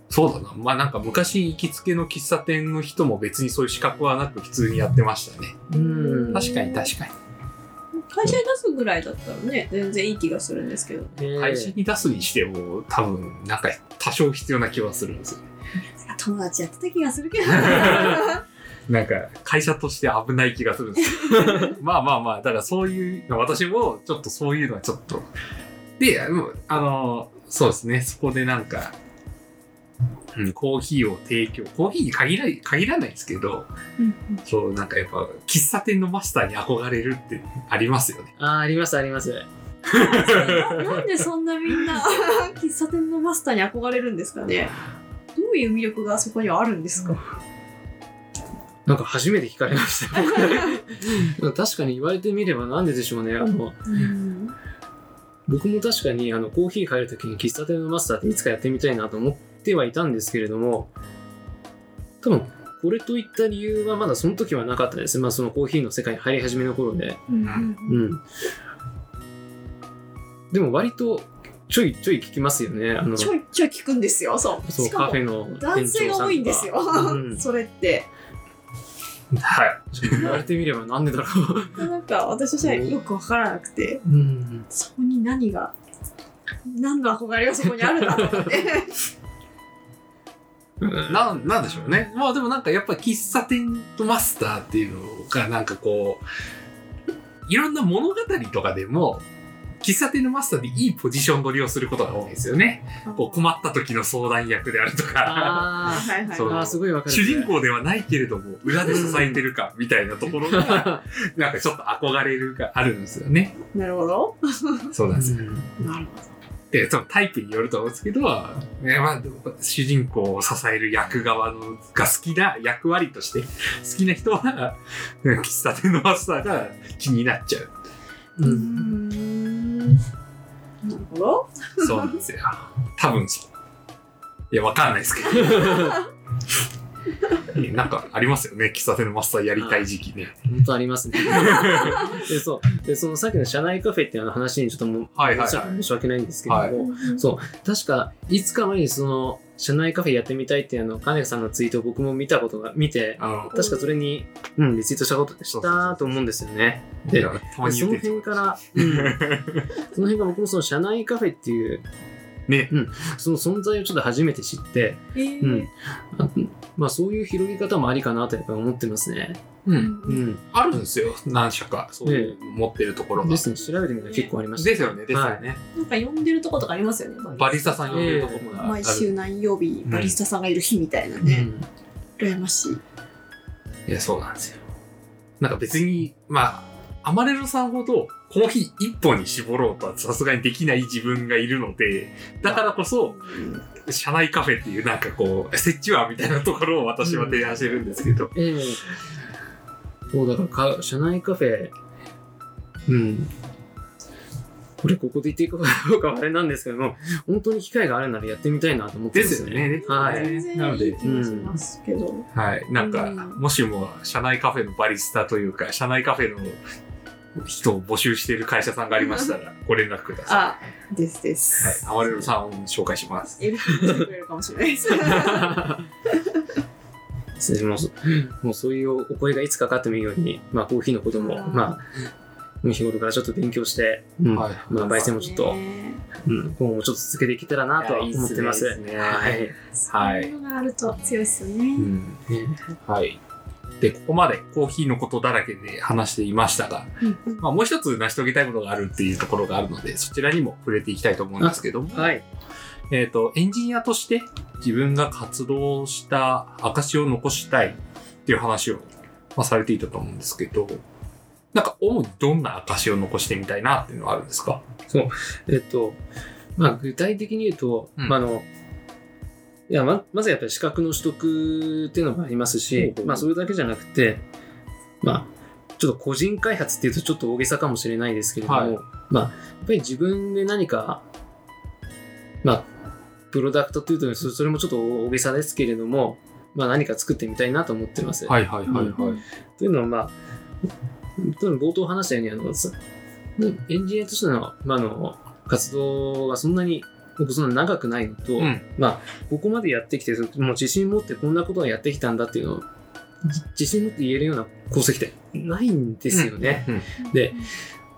そうだな。まあなんか昔行きつけの喫茶店の人も別にそういう資格はなく普通にやってましたね。うん確かに確かに。会社に出すぐらいだったらね、全然いい気がするんですけど。ね会社に出すにしても多分なんか多少必要な気はするんですよね。友達やってた気がするけど。(laughs) なんか会社として危ない気がするんですよ。(laughs) まあまあまあ、だからそういうの、私もちょっとそういうのはちょっと。で、あのそうですね、そこでなんか、うん、コーヒーを提供、コーヒーに限ら限らないですけど、そう、なんかやっぱ、喫茶店のマスターに憧れるってありますよね。あーありますあります。な (laughs) なんでそんなみんな喫茶店のマスターに憧れるんですかねどういう魅力がそこにはあるんですか？なんか初めて聞かれました。僕 (laughs) 確かに言われてみればなんででしょうね。あのうん僕も確かにあのコーヒー入るときに喫茶店のマスターっていつかやってみたいなと思ってはいたんですけれども、多分これといった理由はまだその時はなかったです。まあそのコーヒーの世界に入り始めの頃で。うん。でも割とちょいちょい聞きますよね。あの、ちょいちょい聞くんですよそうそうカフェの男性が多いんですよ、うんそれってはい。言われてみればなんでだろ (laughs) なんか私としてはよくわからなくてう。うん。そこに何が何の憧れがそこにあるんだと思ってなん、なんでしょうね。まあでもなんかやっぱ喫茶店とマスターっていうのがなんかこう、いろんな物語とかでも、喫茶店のマスターでいいポジション取りをすることが多いんですよね。こう困った時の相談役であるとか。(laughs) 主人公ではないけれども、裏で支えてるかみたいなところが、(laughs) なんかちょっと憧れるがあるんですよね。なるほどそうなんですよ。うんなるで、そのタイプによると思うんですけど、ねまあ、主人公を支える役側のが好きな役割として、好きな人は、うん喫茶店のマスターが気になっちゃう。ほどううんんなるほどそうなんですよ。多分そう。いや、わかんないですけど。(laughs) (laughs) ねなんかありますよね。喫茶店のマスターやりたい時期ね。本当ありますね。(laughs) で、そう。で、そのさっきの社内カフェっていう話にちょっともう、はいはいはい申し訳ないんですけれども、はいそう、確か、いつか前にその、社内カフェやってみたいっていうあの、金さんのツイートを僕も見たことが、見て、確かそれに、うん、リツイートしたこと、したと思うんですよね。で、その辺から、うん、その辺が僕もその社内カフェっていう、ね。その存在をちょっと初めて知って、えーうん。あまあそういう広げ方もありかなとやっぱり思ってますね。うん。うん。あるんですよ。何社か。そういうの持ってるところが。ですね、調べてみたら結構ありました。ですよね。ですよね。なんか呼んでるとことかありますよねバリスタさん呼んでるところがある。毎週何曜日バリスタさんがいる日みたいなうね、ん。羨ましいいや、そうなんですよ。なんか別に、まあ、アマレロさんほどコーヒー一本に絞ろうとはさすがにできない自分がいるので、だからこそ、社内カフェっていうなんかこう、設置はみたいなところを私は提案してるんですけど、ええそうだからか、社内カフェ、うん。これここで言っていいかどうかはあれなんですけども、本当に機会があるならやってみたいなと思ってですよね。はい。全然なのでいい気がしますけど、はい。なんか、うんもしも社内カフェのバリスタというか、社内カフェの人を募集している会社さんがありましたら、(laughs) ご連絡くださあですでい。す、はい。アマレロさんを紹介します。LP してくれるかもしれないです失礼します。もうそういうお声がいつかかってもいいように、まあコーヒーのことも、うんまあ、日頃からちょっと勉強して、うんはいまあ焙煎もちょっと、ねうん、今後もちょっと続けていけたらなとは思ってます。いやいすねはい。そういうのがあると強いですよね、うん。ねはい。で、ここまでコーヒーのことだらけで話していましたが、まあ、もう一つ成し遂げたいことがあるっていうところがあるので、そちらにも触れていきたいと思うんですけども、はい。えっ、と、エンジニアとして自分が活動した証を残したいっていう話を、まあ、されていたと思うんですけど、なんか主にどんな証を残してみたいなっていうのはあるんですか？えっと、まあ、具体的に言うと、うん。まあ、あの、いや、ま、まずやっぱり資格の取得っていうのもありますし、うんまあ、それだけじゃなくて、まあ、ちょっと個人開発っていうとちょっと大げさかもしれないですけれども、はいまあ、やっぱり自分で何か、まあ、プロダクトっていうと、そそれもちょっと大げさですけれども、まあ、何か作ってみたいなと思ってます。はいはいはいはい。というのは、まあ、冒頭話したように、あの、さエンジニアとしての,、まあ、あの活動がそんなに、僕そんな長くないのと、うん。まあ、ここまでやってきて、もう自信持ってこんなことをやってきたんだっていうのを、じ自信持って言えるような功績ってないんですよね。うん。で、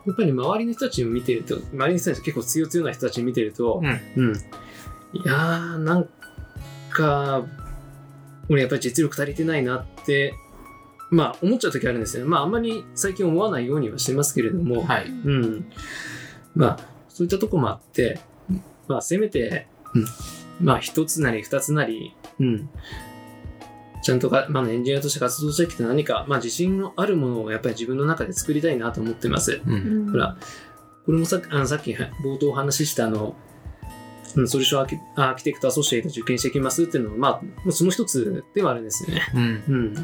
やっぱり周りの人たちを見てると、周りの人たち結構強強な人たちを見てると、うんうん。いやー、なんか、俺やっぱり実力足りてないなって、まあ思っちゃう時あるんですよ。まああんまり最近思わないようにはしてますけれども、はい。うん。まあそういったとこもあって、まあせめて、うん、まあ一つなり二つなり、うん。ちゃんとか、まあ、エンジニアとして活動してきて何か、まあ自信のあるものをやっぱり自分の中で作りたいなと思ってます。うん。ほら、これもさあのさっき冒頭お話ししたあの、うんソリューションアーキアーキテクトアソシエイト受験してきますっていうのは、まあ、その一つではあるんですよね。うん。うん。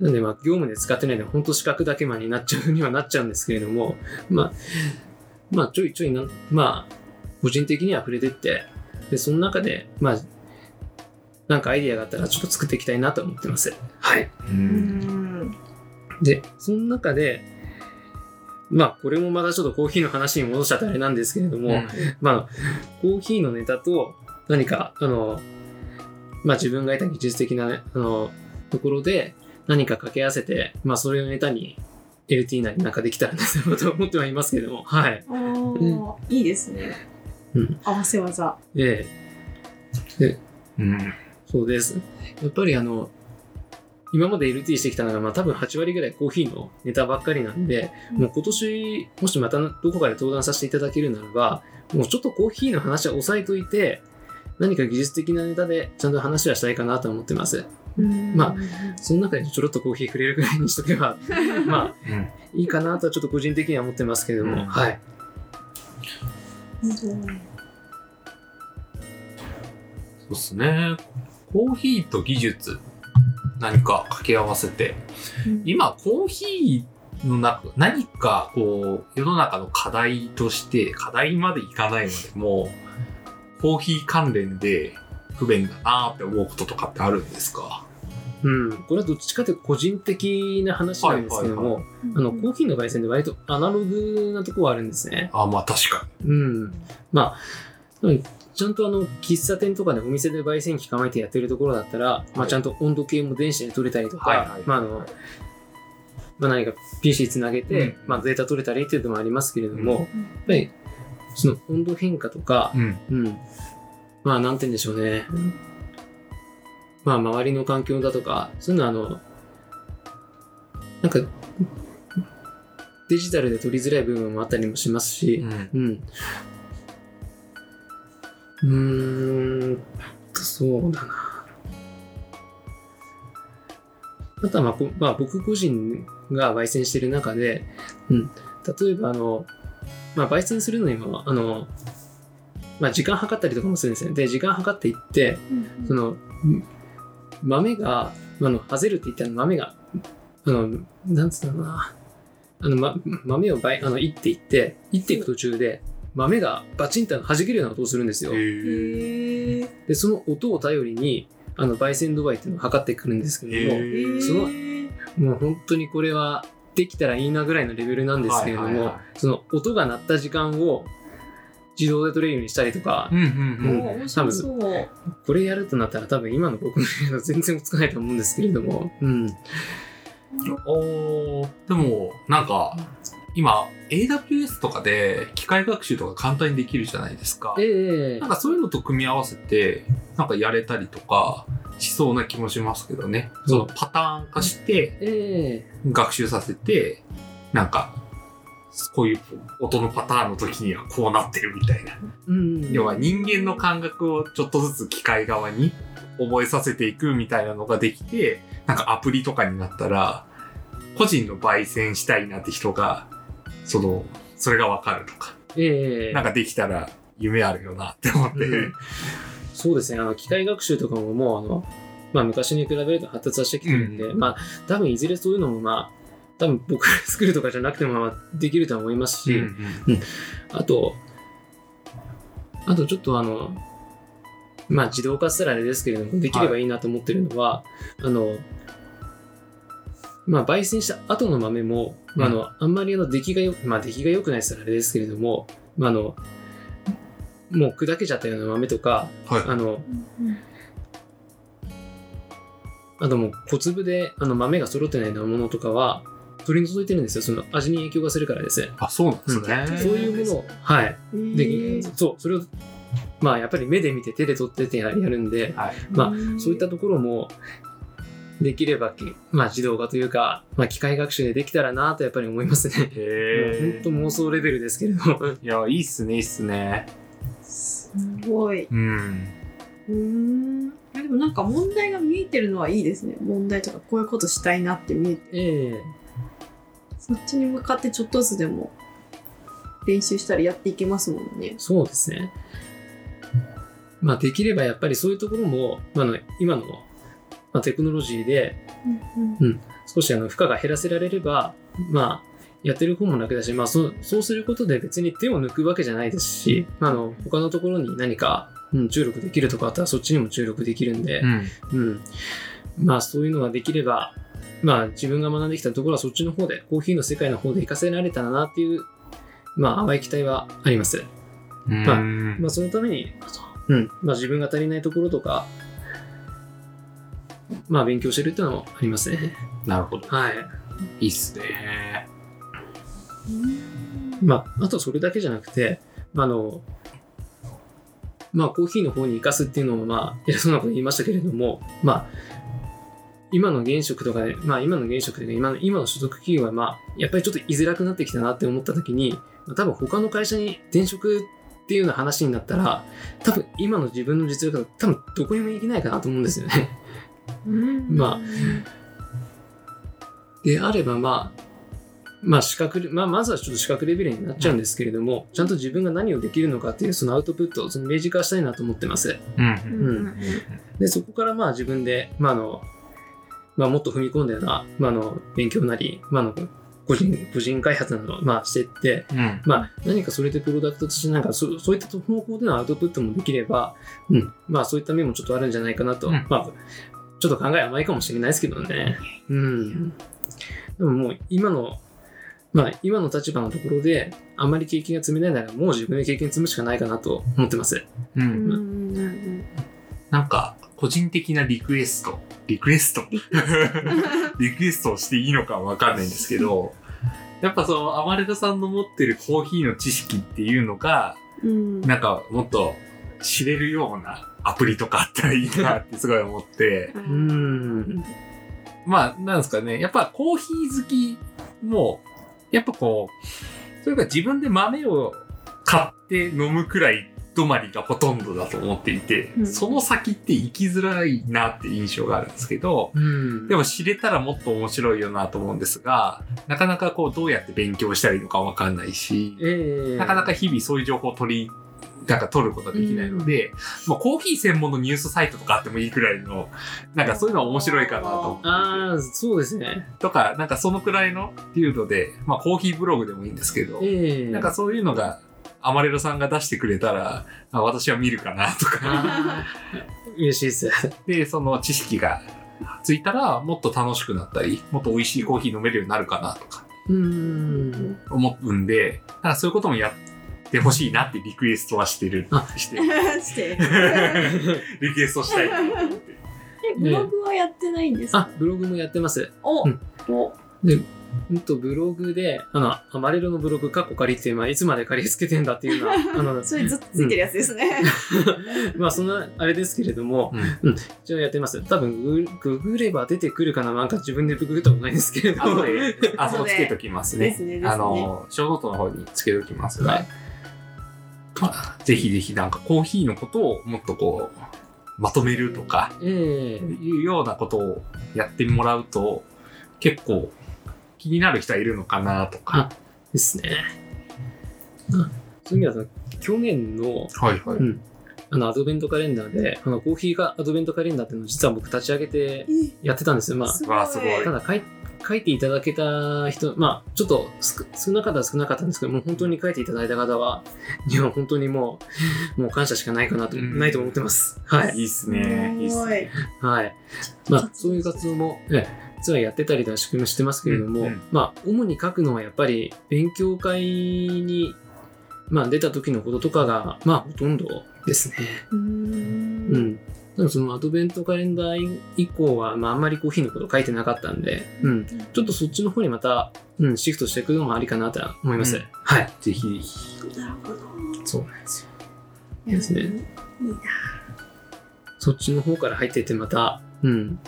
なんで、まあ、業務で使ってないので、本当資格だけまでになっちゃうにはなっちゃうんですけれども、まあ、まあ、ちょいちょいなん、まあ、個人的には触れてって、で、その中で、まあ、なんかアイディアがあったらちょっと作っていきたいなと思ってます。はい。う。うんん。で、その中で、まあ、これもまたちょっとコーヒーの話に戻しちゃってあれなんですけれども、まあ、コーヒーのネタと何か、あの、まあ自分が得た技術的な、あの、ところで何か掛け合わせて、まあそれをネタに LT なりなんかできたらなと思ってはいますけれども、はい。ああ、いいですね。うん合わせ技。で、で、うん。そうです。やっぱりあの、今まで LT してきたのが、まあ多分8割ぐらいコーヒーのネタばっかりなんで、もう今年、もしまたどこかで登壇させていただけるならば、もうちょっとコーヒーの話は押さえといて、何か技術的なネタでちゃんと話はしたいかなと思ってます。まあその中でちょろっとコーヒー触れるぐらいにしとけば、(laughs) まあうん。いいかなとはちょっと個人的には思ってますけれども、うんはい。そうですね。コーヒーと技術、何か掛け合わせて、今、コーヒーの中、何か、こう、世の中の課題として、課題までいかないまでも、コーヒー関連で不便だなって思うこととかってあるんですか？うん、これはどっちかというと個人的な話なんですけども、はいあの、コーヒーの焙煎で割とアナログなところはあるんですね。あ、まあ確かうん。まあ、ちゃんとあの、喫茶店とかでお店で焙煎機構えてやってるところだったら、まあちゃんと温度計も電子で取れたりとか、はいはいまああの、まあ何か PC つなげて、うんまあデータ取れたりっていうのもありますけれども、やっぱり、その温度変化とか、に。うん。うん。まあ、なんて言うんでしょうね。まあ、周りの環境だとか、そういうのは、あの、なんか、デジタルで取りづらい部分もあったりもしますし、うん。うん。うーんと、そうだな。あとは、まあこ、まあ、僕個人が焙煎してる中で、うん。例えば、あの、まあ、焙煎するのにも、あの、まあ、時間計ったりとかもするんですよ。で、時間計っていって、その、ん豆が、あの、ハゼルって言ったら豆が、あの、なんつったのかな。あの、ま、豆をばい、あの、いっていって、いっていく途中で、豆がバチンと弾けるような音をするんですよ。で、その音を頼りに、あの、焙煎度合いっていうのを測ってくるんですけども、そのもう本当にこれはできたらいいなぐらいのレベルなんですけれども、はいはいはいその音が鳴った時間を自動で取れるようにしたりとかう、んうんおうん。ー面白そう。これやるとなったら多分今の僕のやつは全然つかないと思うんですけれども、うん。おーでも、なんか、今、AWS とかで機械学習とか簡単にできるじゃないですか。ええなんかそういうのと組み合わせて、なんかやれたりとか、しそうな気もしますけどね。うんそのパターン化して、え学習させて、なんか、こういう音のパターンの時にはこうなってるみたいな。えうん。要は人間の感覚をちょっとずつ機械側に覚えさせていくみたいなのができて、なんかアプリとかになったら、個人の焙煎したいなって人が、その、それがわかるとか、ええなんかできたら夢あるよなって思って。うんそうですね、あの機械学習とかももうあの、まあ、昔に比べると発達はしてきてるんで、うんまあ多分いずれそういうのもまあ多分僕が作るとかじゃなくてもまあできるとは思いますし、うんあとあとちょっとあのまあ自動化したらあれですけれどもできればいいなと思ってるのは、あのまあ焙煎した後の豆も、まあ、あのあんまりあの出来がよまあ出来が良くないしたらあれですけれども、まあ、あのもう砕けちゃったような豆とかはい。あのあともう小粒であの豆が揃ってないようなものとかは取り除いてるんですよ。その味に影響がするからです。あ、そうなんですね。そういうものを、はい。で、そう、それを、まあやっぱり目で見て手で取ってってやるんで、はい。まあそういったところも、できればき、まあ自動化というか、まあ機械学習でできたらなとやっぱり思いますね。へ本当妄想レベルですけれども。いや、いいっすね、いいっすね。すごい。うん。うーん。でもなんか問題が見えてるのはいいですね。問題とかこういうことしたいなって見えて。ええそっちに向かってちょっとずつでも練習したらやっていけますもんね。そうですね。まあできればやっぱりそういうところも、まあ、今の、まあ、テクノロジーで少しあの負荷が減らせられれば、まあ、やってる方も楽だし、まあ、そうそうすることで別に手を抜くわけじゃないですし、まあ、あの他のところに何か、うん、注力できるとかあったらそっちにも注力できるんで、うん。うんまあそういうのができれば、まあ自分が学んできたところはそっちの方で、コーヒーの世界の方で活かせられたらなっていう、まあ淡い期待はあります。まあうんまあそのために、うん、まあ自分が足りないところとか、まあ勉強してるっていうのもありますね。なるほど。はい。いいっすね。まあ、あとそれだけじゃなくて、まあ、あの、まあ、コーヒーの方に生かすっていうのも、まあ、偉そうなこと言いましたけれども、まあ、今の現職とかで、まあ、今の現職で、今の、今の所属企業は、まあ、やっぱりちょっと居づらくなってきたなって思った時に、まあ多分他の会社に転職っていうような話になったら、多分今の自分の実力だと多分どこにも行けないかなと思うんですよね。まあであれば、まあ、まあ、資格レ、まあ、まずはちょっと資格レベルになっちゃうんですけれども、ちゃんと自分が何をできるのかっていうそのアウトプットをその明示化したいなと思ってます。うん。うんで、そこからまあ自分で、まああの、まあもっと踏み込んだような、まああの、勉強なり、まああの、個人、個人開発などを、まあしていって、うん。まあ何かそれでプロダクトとしてなんかそそういった方向でのアウトプットもできれば、うん、まあそういった面もちょっとあるんじゃないかなと、うんまあちょっと考え甘いかもしれないですけどね。うん。でももう今の、まあ今の立場のところで、あんまり経験が積めないならもう自分で経験積むしかないかなと思ってます。う。うんんうんうんなんか、個人的なリクエスト。リクエスト。リクエスト。をしていいのかわかんないんですけど、やっぱその、アマレドさんの持ってるコーヒーの知識っていうのが、うん。なんかもっと知れるようなアプリとかあったらいいなってすごい思って、うーん。まあ、なんですかね、やっぱコーヒー好きも、やっぱこう、それが自分で豆を買って飲むくらい止まりがほとんどだと思っていて、うんその先って行きづらいなって印象があるんですけど、うん。でも知れたらもっと面白いよなと思うんですが、なかなかこうどうやって勉強したらいいのかわかんないし、ええなかなか日々そういう情報を取り、なんか取ることができないので、まあコーヒー専門のニュースサイトとかあってもいいくらいの、なんかそういうのは面白いかなと。ああ、そうですね。とか、なんかそのくらいの流度で、まあコーヒーブログでもいいんですけど、ええなんかそういうのが、アマレロさんが出してくれたら、あ私は見るかなとか、嬉しいです。で、その知識がついたら、もっと楽しくなったり、もっと美味しいコーヒー飲めるようになるかなとか。うーん。思うんで、なんかそういうこともやってほしいなってリクエストはしてる。あ、して、(laughs) して。(laughs) リクエストしたい。ブログはやってないんですか？あ、ブログもやってます。おうん。お。で、うんと、ブログで、あの、アマレロのブログ、カッコ借りて、まあ、いつまで借り付けてんだっていうのは、(laughs) あの、それずっとついてるやつですね。(laughs) まあ、そんな、あれですけれども、うん。一応やってます。多分ググ、ググれば出てくるかななんか自分でググったことないんですけれども。あそこつけときますね。ですねですね。あの、ショーノートの方につけときますが、はい。まあぜひぜひなんかコーヒーのことをもっとこう、まとめるとか、ええ。いうようなことをやってもらうと、結構気になる人はいるのかなとか。ですね。あそういう意味だと、去年の、はいはうん、あの、アドベントカレンダーで、あの、コーヒーがアドベントカレンダーっていうのを実は僕立ち上げてやってたんですよ。まあ、すわあすごいただ書い、書いていただけた人、まあ、ちょっと少少なかったら少なかったんですけど、もう本当に書いていただいた方は、(laughs) いや、本当にもう、もう感謝しかないかなと、うんないと思ってます。はい。いいっすね。いいっすね。はい。まあ、そういう活動も、ええ実はやってたりだしもしてますけれども、うんうんまあ、主に書くのはやっぱり、勉強会に、まあ、出た時のこととかが、まあ、ほとんどですね。うー。うんん。でもそのアドベントカレンダー以降は、まあ、あんまりコーヒーのこと書いてなかったんで、うん。ちょっとそっちの方にまた、うん、シフトしていくのもありかなとは思います。うんはい。ぜひぜひ。なるほど。そうなんですよ。ですね。いいな。そっちの方から入っていってまた、うん。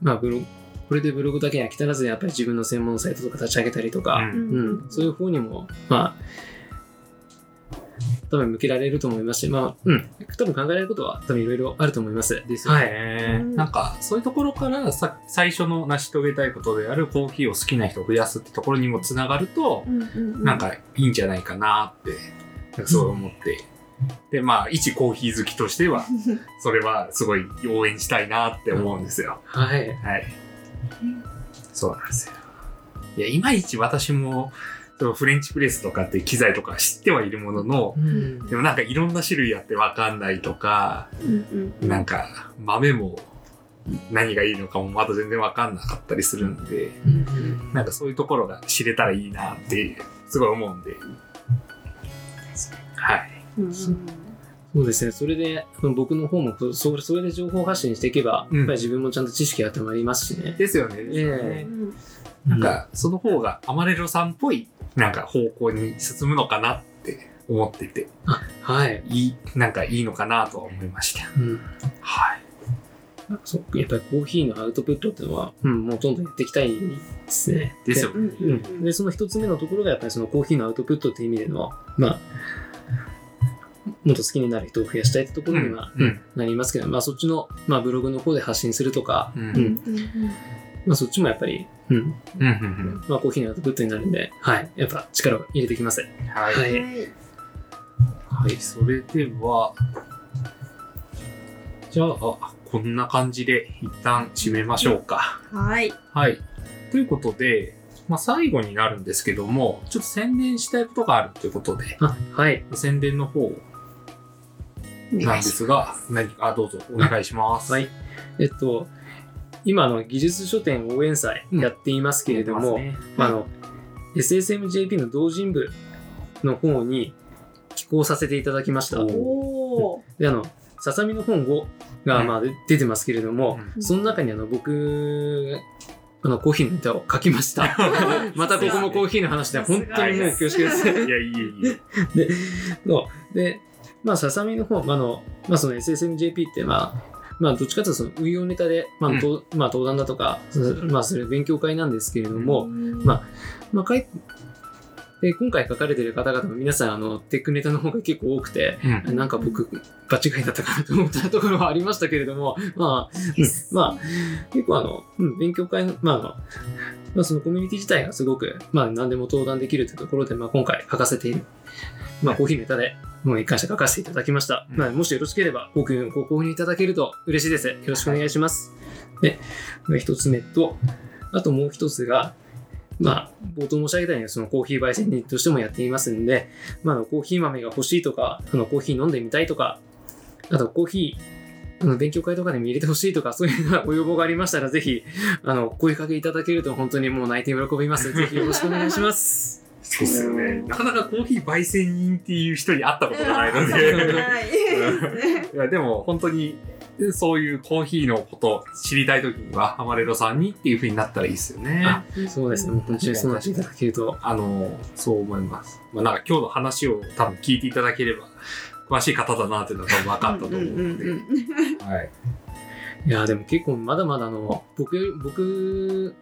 まあ、ブログ、これでブログだけに飽き足らず、やっぱり自分の専門サイトとか立ち上げたりとか、うんうん、そういう方にも、まあ、多分向けられると思いますし、まあ、うん、多分考えられることは多分いろいろあると思います。ですよはい。ね。うんなんか、そういうところからさ最初の成し遂げたいことであるコーヒーを好きな人を増やすってところにもつながるとう、んうんうんなんかいいんじゃないかなって、なんかそう思って。で、まあ、一コーヒー好きとしては、(laughs) それはすごい応援したいなって思うんですよ。はい。はい。そうなんですよ。いや、いまいち私も、そのフレンチプレスとかっていう機材とか知ってはいるもののう、んでもなんかいろんな種類あってわかんないとか、うんうんなんか豆も何がいいのかもまだ全然わかんなかったりするんで、うんなんかそういうところが知れたらいいなってすごい思うんで。はい。うんうんそうですね。それで、僕の方もそ、それで情報発信していけば、うんやっぱり自分もちゃんと知識がたまりますしね。ですよね。えなんか、その方がアマレロさんっぽいなんか方向に進むのかなって思ってて、あ、はい。いい、なんかいいのかなとは思いました。うん。はい。そうやっぱりコーヒーのアウトプットっていうのは、うん、もうどんどんやっていきたいですね。ですようんでうん、で、その一つ目のところがやっぱりそのコーヒーのアウトプットっていう意味での、まあ、もっと好きになる人を増やしたいってところには、なりますけど、まあそっちの、まあブログの方で発信するとか、うん。うん。うんまあそっちもやっぱり、うん。まあコーヒーのアウトプットになるんで、はい、やっぱ力を入れてきます。はい。はいはいはい、それでは、じゃあ、あこんな感じで一旦締めましょうか。はい。はい。ということで、まあ、最後になるんですけども、ちょっと宣伝したいことがあるということで、あ、はい。宣伝の方なんですが、何か、あ、どうぞお願いします。はい。えっと、今あの技術書店応援祭やっていますけれども、ねあの、SSMJP の同人部の方に寄稿させていただきました。お。で、あの、ささみの本5が、うんまあ、で出てますけれども、うんその中にあの、僕、あの、コーヒーのネタを書きました。(laughs) またここもコーヒーの話で、本当にもう恐縮です。(laughs) いや、いいえ、いいえ。で、そう？で、まあ、ささみの方、まああの、まあ、その SSMJP って、まあ、まあ、どっちかというとその運用ネタで、まあ、うん。とまあ、登壇だとか、そまあ、それ勉強会なんですけれども、まままあ、かいで今回書かれてる方々も皆さん、あの、テックネタの方が結構多くて、うん。なんか僕、場違いだったかなと思ったところはありましたけれども、まあ、うん。まあ、結構あの、うん、勉強会の、まああの、まあ、そのコミュニティ自体がすごく、まあ、何でも登壇できるというところで、まあ、今回書かせている、まあ、コーヒーネタで、もう一貫して書かせていただきました。うんまあ、もしよろしければ、僕、ご購入いただけると嬉しいです。よろしくお願いします。で、一つ目と、あともう一つが、まあ、冒頭申し上げたように、そのコーヒー焙煎人としてもやっていますんで、まあ、コーヒー豆が欲しいとか、あのコーヒー飲んでみたいとか、あとコーヒー、あの勉強会とかでも入れてほしいとか、そういうようなご要望がありましたら、ぜひ、(laughs) あの、声かけいただけると本当にもう泣いて喜びます。(laughs) ぜひよろしくお願いします。そうっすよね。なかなかコーヒー焙煎人っていう人に会ったことがないので。はい。(laughs) いやでも本当にでそういうコーヒーのことを知りたいときには、アマレロさんにっていう風になったらいいですよね。あそうですね。本当にそうなっていただけると。あの、そう思います。まあなんか今日の話を多分聞いていただければ、詳しい方だなっていうのが多分分かったと思うので。い。いや、でも結構まだまだあの、僕、僕、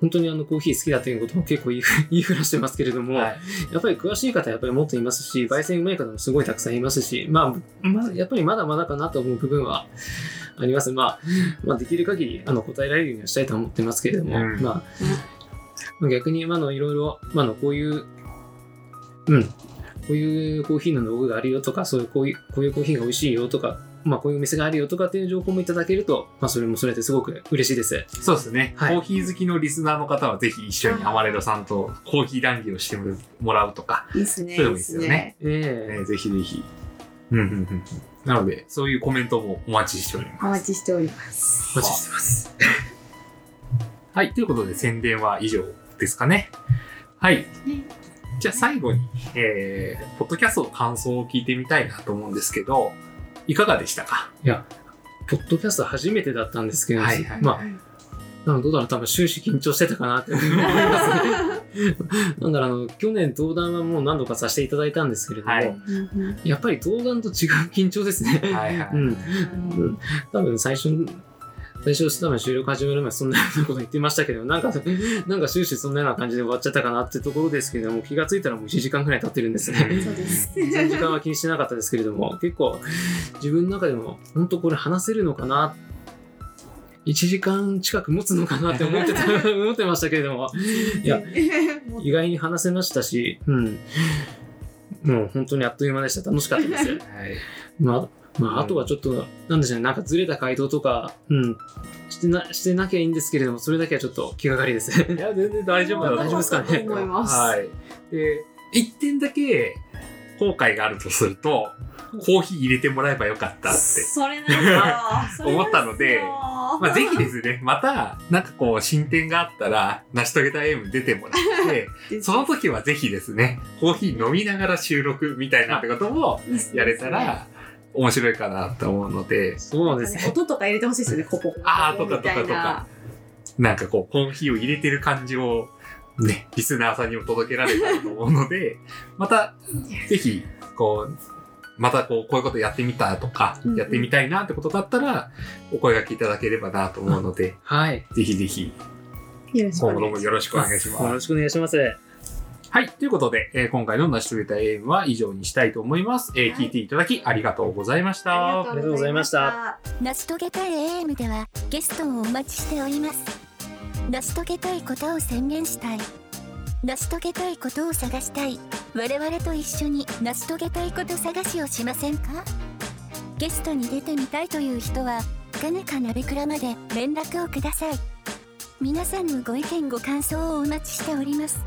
本当にあのコーヒー好きだということも結構言い (laughs) 言いふらしてますけれども、はいやっぱり詳しい方やっぱりもっといますし、焙煎うまい方もすごいたくさんいますし、まあ、まあ、やっぱりまだまだかなと思う部分はあります。まあ、まあ、できる限りあの答えられるようにはしたいとは思ってますけれども、うんまあ、まあ逆に、まあ、あのいろいろ、まあ、あのこういう、うん、こういうコーヒーの道具があるよとか、そういうこういうこういうコーヒーが美味しいよとか、まあ、こういうお店があるよとかっていう情報もいただけると、まあ、それもそれですごく嬉しいです。そうですね、はいコーヒー好きのリスナーの方はぜひ一緒にアマレロさんとコーヒー談義をしてもらうとか、いいっすね。そういうのもいいですよね。ええねぜひぜひ。うんうんうんうん。なので、そういうコメントもお待ちしております。お待ちしております。お待ちしてます。はい、ということで宣伝は以上ですかね。はい。じゃあ最後に、えー、ポッドキャストの感想を聞いてみたいなと思うんですけど、いかがでしたか？いや、ポッドキャスト初めてだったんですけど、はいはいまあ、なんかどうだろう、多分終始緊張してたかなって思いますね。(laughs) なんだろう、あの、去年登壇はもう何度かさせていただいたんですけれども、はいやっぱり登壇と違う緊張ですね。はいはい。うん。うん多分最初、最初、多分収録始まる前そんなようなこと言ってましたけど、なんか、(laughs) なんか終始そんなような感じで終わっちゃったかなってところですけれども、気がついたらもう1時間くらい経ってるんですね。そうです。時間は気にしてなかったですけれども、結構自分の中でも、本当これ話せるのかな？1時間近く持つのかなって思ってた (laughs) 思ってましたけれども、いや、(laughs) 意外に話せましたし、うん。もう本当にあっという間でした。楽しかったです。はい。まあ、まあ、あとはちょっと、なんでしょうね、なんかずれた回答とか、うん、してな、してなきゃいいんですけれども、それだけはちょっと気がかりです。いや、全然大丈夫だと思います大丈夫ですかね？と思います。はい。で、一点だけ後悔があるとすると、コーヒー入れてもらえばよかったって。それなん思ったのでまあ、ぜひですね、また、なんかこう、進展があったら、成し遂げた M 出てもらって、(laughs) その時はぜひですね、コーヒー飲みながら収録みたいなってこともやれたら、面白いかなと思うので、そうですね。音とか入れてほしいですよね、コポコポあーとかとかとか。なんかこう、コーヒーを入れてる感じを、ね、リスナーさんにも届けられたらと思うので、(laughs) また、ぜひ、こう、またこう、こういうことやってみたとかうんう、んやってみたいなってことだったら、お声掛けいただければなと思うので、はい。ぜひぜひ、今後ともよろしくお願いします。よろしくお願いします。はい。ということで、えー今回の成し遂げた AM は以上にしたいと思います。えーはい聞いていただきありがとうございました。ありがとうございました。成し遂げたい AM ではゲストをお待ちしております成し遂げたいことを宣言したい成し遂げたいことを探したい我々と一緒に成し遂げたいこと探しをしませんか？ゲストに出てみたいという人はかねかなべくらまで連絡をください皆さんのご意見ご感想をお待ちしております